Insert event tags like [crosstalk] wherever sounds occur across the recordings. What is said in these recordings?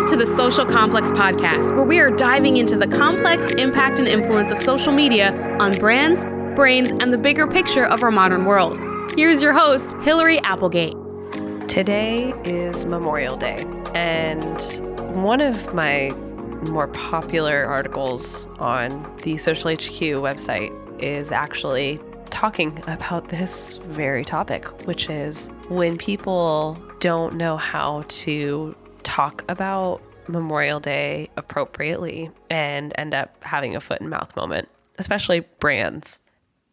Welcome to the Social Complex Podcast, where we are diving into the complex impact and influence of social media on brands, brains, and the bigger picture of our modern world. Here's your host, Hillary Applegate. Today is Memorial Day, and one of my more popular articles on the Social HQ website is actually talking about this very topic, which is when people don't know how to talk about Memorial Day appropriately and end up having a foot and mouth moment, especially brands.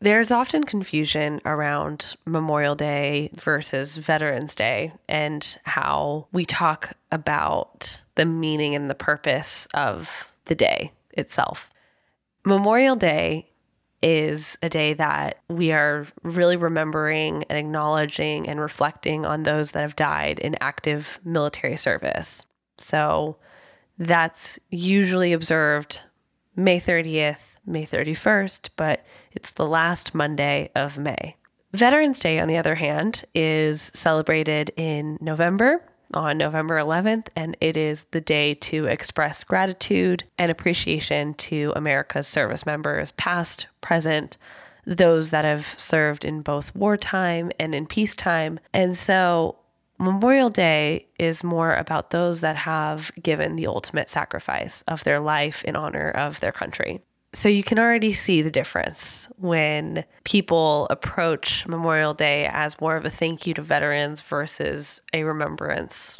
There's often confusion around Memorial Day versus Veterans Day and how we talk about the meaning and the purpose of the day itself. Memorial Day is a day that we are really remembering and acknowledging and reflecting on those that have died in active military service. So that's usually observed May 30th, May 31st, but it's the last Monday of May. Veterans Day, on the other hand, is celebrated in November on November 11th, and it is the day to express gratitude and appreciation to America's service members, past, present, those that have served in both wartime and in peacetime. And so Memorial Day is more about those that have given the ultimate sacrifice of their life in honor of their country. So you can already see the difference when people approach Memorial Day as more of a thank you to veterans versus a remembrance.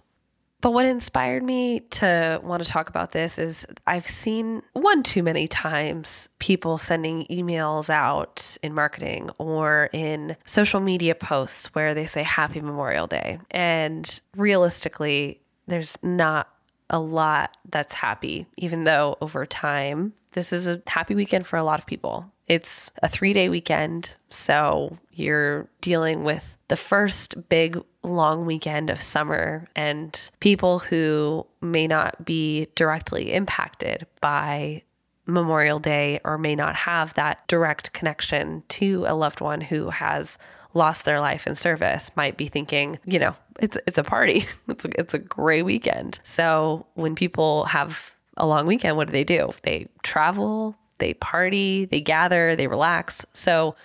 But what inspired me to want to talk about this is I've seen one too many times people sending emails out in marketing or in social media posts where they say Happy Memorial Day. And realistically, there's not a lot that's happy, even though over time this is a happy weekend for a lot of people. It's a three day weekend. So you're dealing with the first big long weekend of summer and people who may not be directly impacted by Memorial Day or may not have that direct connection to a loved one who has lost their life in service might be thinking, you know, it's it's a party. [laughs] It's a, it's a great weekend. So when people have a long weekend, what do they do? They travel, they party, they gather, they relax. So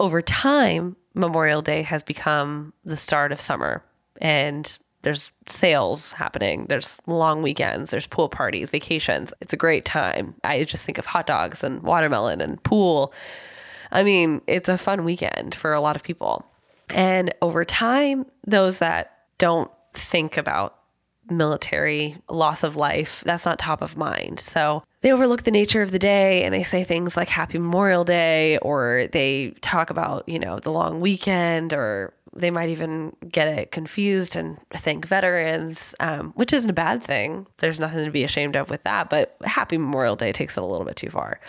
over time, Memorial Day has become the start of summer and there's sales happening. There's long weekends, there's pool parties, vacations. It's a great time. I just think of hot dogs and watermelon and pool. I mean, it's a fun weekend for a lot of people. And over time, those that don't think about military loss of life, that's not top of mind. So they overlook the nature of the day and they say things like Happy Memorial Day, or they talk about, you know, the long weekend, or they might even get it confused and thank veterans, um, which isn't a bad thing. There's nothing to be ashamed of with that, but Happy Memorial Day takes it a little bit too far.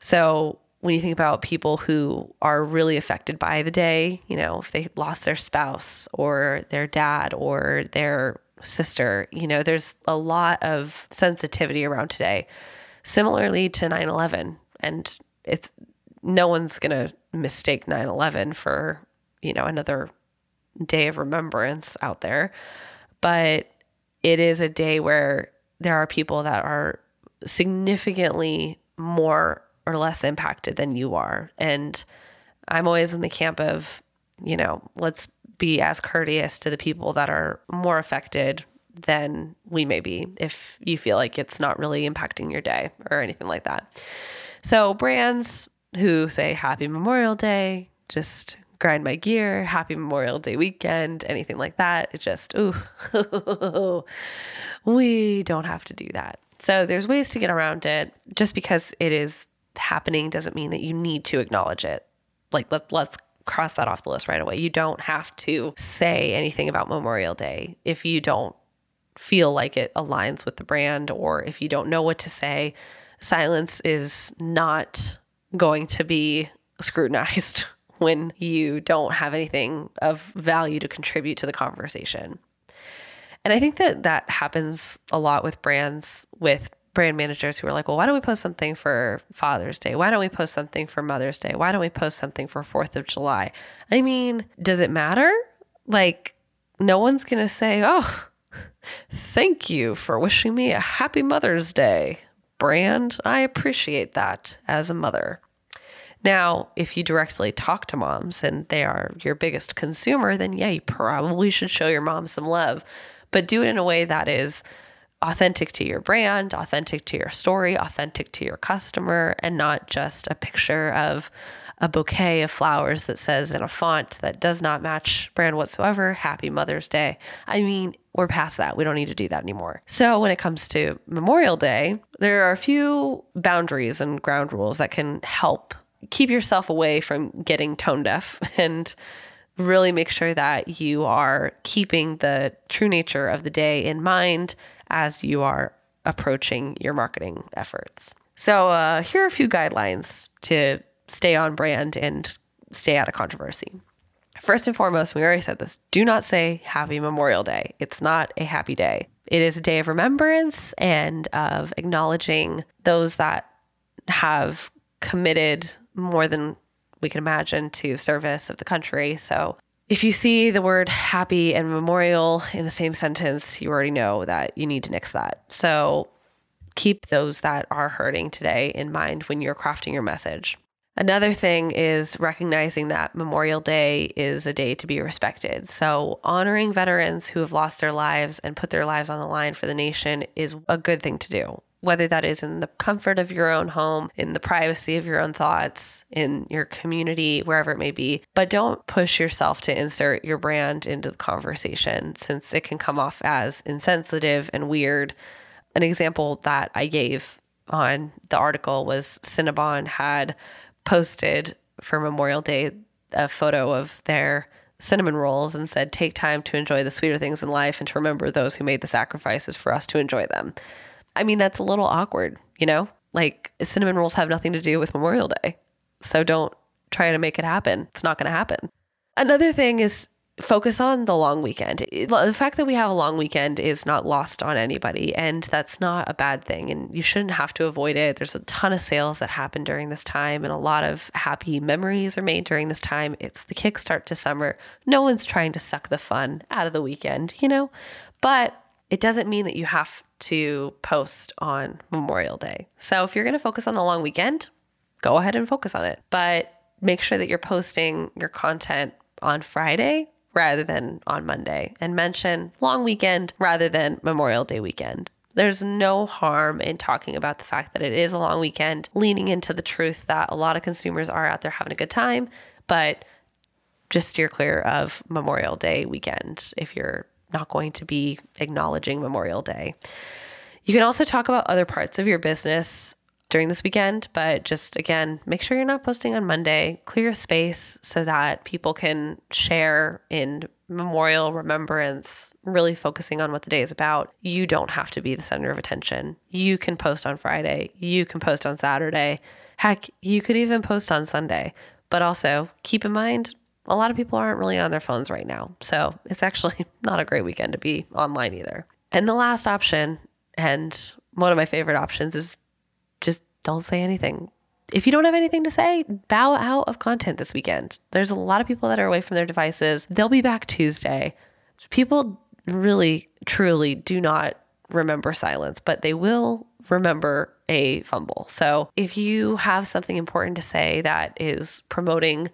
So when you think about people who are really affected by the day, you know, if they lost their spouse or their dad or their sister. You know, there's a lot of sensitivity around today, similarly to 9 11. And it's no one's going to mistake 9 11 for, you know, another day of remembrance out there. But it is a day where there are people that are significantly more or less impacted than you are. And I'm always in the camp of, you know, let's be as courteous to the people that are more affected than we may be if you feel like it's not really impacting your day or anything like that. So, brands who say Happy Memorial Day, just grind my gear, Happy Memorial Day weekend, anything like that, it just, ooh, [laughs] we don't have to do that. So, there's ways to get around it. Just because it is happening doesn't mean that you need to acknowledge it. Like, let, let's cross that off the list right away. You don't have to say anything about Memorial Day if you don't feel like it aligns with the brand or if you don't know what to say. Silence is not going to be [laughs] scrutinized [laughs] when you don't have anything of value to contribute to the conversation. And I think that that happens a lot with brands with brand managers who are like, well, why don't we post something for Father's Day? Why don't we post something for Mother's Day? Why don't we post something for 4th of July? I mean, does it matter? Like, no one's going to say, oh, Thank you for wishing me a happy Mother's Day. Brand, I appreciate that as a mother. Now, if you directly talk to moms and they are your biggest consumer, then yeah, you probably should show your mom some love, but do it in a way that is authentic to your brand, authentic to your story, authentic to your customer, and not just a picture of a bouquet of flowers that says in a font that does not match brand whatsoever, Happy Mother's Day. I mean, we're past that. We don't need to do that anymore. So, when it comes to Memorial Day, there are a few boundaries and ground rules that can help keep yourself away from getting tone deaf [laughs] and really make sure that you are keeping the true nature of the day in mind as you are approaching your marketing efforts. So, uh, here are a few guidelines to stay on brand and stay out of controversy. First and foremost, we already said this do not say Happy Memorial Day. It's not a happy day. It is a day of remembrance and of acknowledging those that have committed more than we can imagine to service of the country. So if you see the word happy and memorial in the same sentence, you already know that you need to nix that. So keep those that are hurting today in mind when you're crafting your message. Another thing is recognizing that Memorial Day is a day to be respected. So, honoring veterans who have lost their lives and put their lives on the line for the nation is a good thing to do whether that is in the comfort of your own home, in the privacy of your own thoughts, in your community, wherever it may be. But don't push yourself to insert your brand into the conversation since it can come off as insensitive and weird. An example that I gave on the article was Cinnabon had posted for Memorial Day a photo of their cinnamon rolls and said, Take time to enjoy the sweeter things in life and to remember those who made the sacrifices for us to enjoy them. I mean, that's a little awkward, you know? Like cinnamon rolls have nothing to do with Memorial Day. So don't try to make it happen. It's not going to happen. Another thing is focus on the long weekend. The fact that we have a long weekend is not lost on anybody, and that's not a bad thing. And you shouldn't have to avoid it. There's a ton of sales that happen during this time, and a lot of happy memories are made during this time. It's the kickstart to summer. No one's trying to suck the fun out of the weekend, you know? But it doesn't mean that you have to post on Memorial Day. So if you're going to focus on the long weekend, go ahead and focus on it. But make sure that you're posting your content on Friday rather than on Monday and mention long weekend rather than Memorial Day weekend. There's no harm in talking about the fact that it is a long weekend, leaning into the truth that a lot of consumers are out there having a good time, but just steer clear of Memorial Day weekend if you're not going to be acknowledging Memorial Day. You can also talk about other parts of your business during this weekend, but just again, make sure you're not posting on Monday. Clear space so that people can share in memorial remembrance, really focusing on what the day is about. You don't have to be the center of attention. You can post on Friday, you can post on Saturday. Heck, you could even post on Sunday. But also keep in mind, a lot of people aren't really on their phones right now. So it's actually [laughs] not a great weekend to be online either. And the last option, and one of my favorite options, is just don't say anything. If you don't have anything to say, bow out of content this weekend. There's a lot of people that are away from their devices. They'll be back Tuesday. People really, truly do not remember silence, but they will remember a fumble. So if you have something important to say that is promoting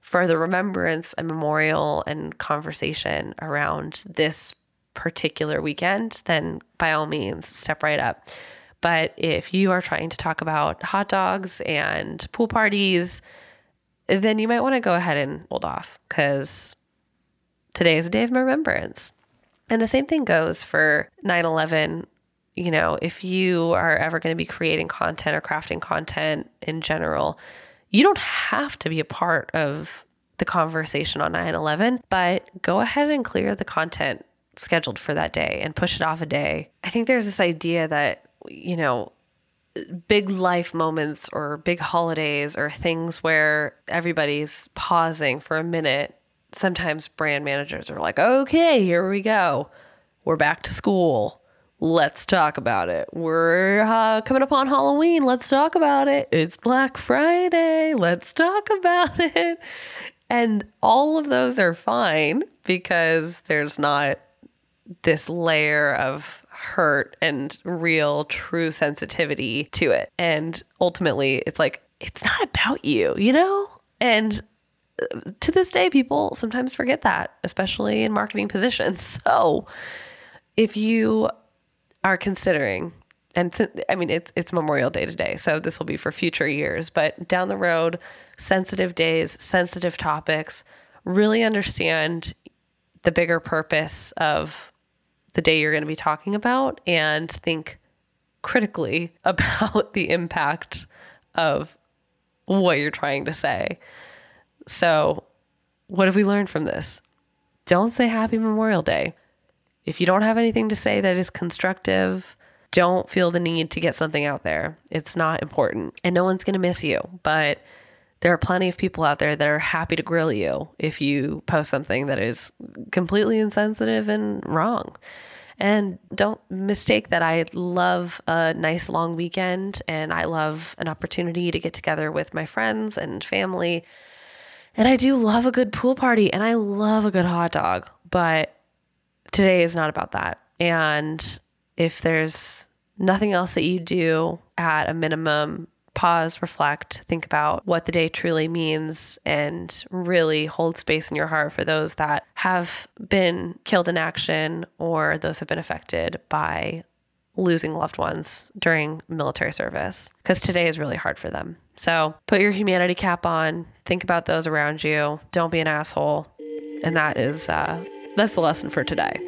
for the remembrance and memorial and conversation around this particular weekend, then by all means, step right up. But if you are trying to talk about hot dogs and pool parties, then you might want to go ahead and hold off because today is a day of remembrance. And the same thing goes for 9 11. You know, if you are ever going to be creating content or crafting content in general, you don't have to be a part of the conversation on 9 11, but go ahead and clear the content scheduled for that day and push it off a day. I think there's this idea that, you know, big life moments or big holidays or things where everybody's pausing for a minute. Sometimes brand managers are like, okay, here we go. We're back to school let's talk about it. We're uh, coming upon Halloween. Let's talk about it. It's Black Friday. Let's talk about [laughs] it. And all of those are fine because there's not this layer of hurt and real true sensitivity to it. And ultimately, it's like, it's not about you, you know? And uh, to this day, people sometimes forget that, especially in marketing positions. [laughs] So if you are considering, and I mean, it's, it's Memorial Day today, so this will be for future years, but down the road, sensitive days, sensitive topics, really understand the bigger purpose of the day you're going to be talking about and think critically [laughs] about the impact of what you're trying to say. So, what have we learned from this? Don't say Happy Memorial Day. If you don't have anything to say that is constructive, don't feel the need to get something out there. It's not important and no one's going to miss you. But there are plenty of people out there that are happy to grill you if you post something that is completely insensitive and wrong. And don't mistake that I love a nice long weekend and I love an opportunity to get together with my friends and family. And I do love a good pool party and I love a good hot dog, but today is not about that. And if there's nothing else that you do at a minimum, pause, reflect, think about what the day truly means, and really hold space in your heart for those that have been killed in action or those have been affected by losing loved ones during military service because today is really hard for them. So put your humanity cap on, think about those around you, don't be an asshole. And that is, uh, that's the lesson for today.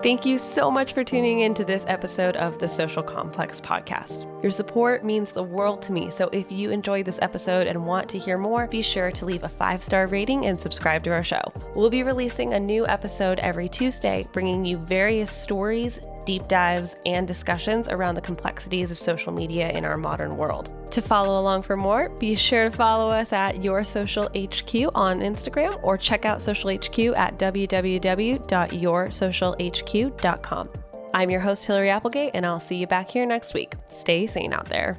Thank you so much for tuning in to this episode of the Social Complex podcast. Your support means the world to me, so if you enjoyed this episode and want to hear more, be sure to leave a five star rating and subscribe to our show. We'll be releasing a new episode every Tuesday, bringing you various stories, deep dives, and discussions around the complexities of social media in our modern world. To follow along for more, be sure to follow us at Your Social HQ on Instagram or check out Social HQ at www.yoursocialhq.com. I'm your host, Hillary Applegate, and I'll see you back here next week. Stay sane out there.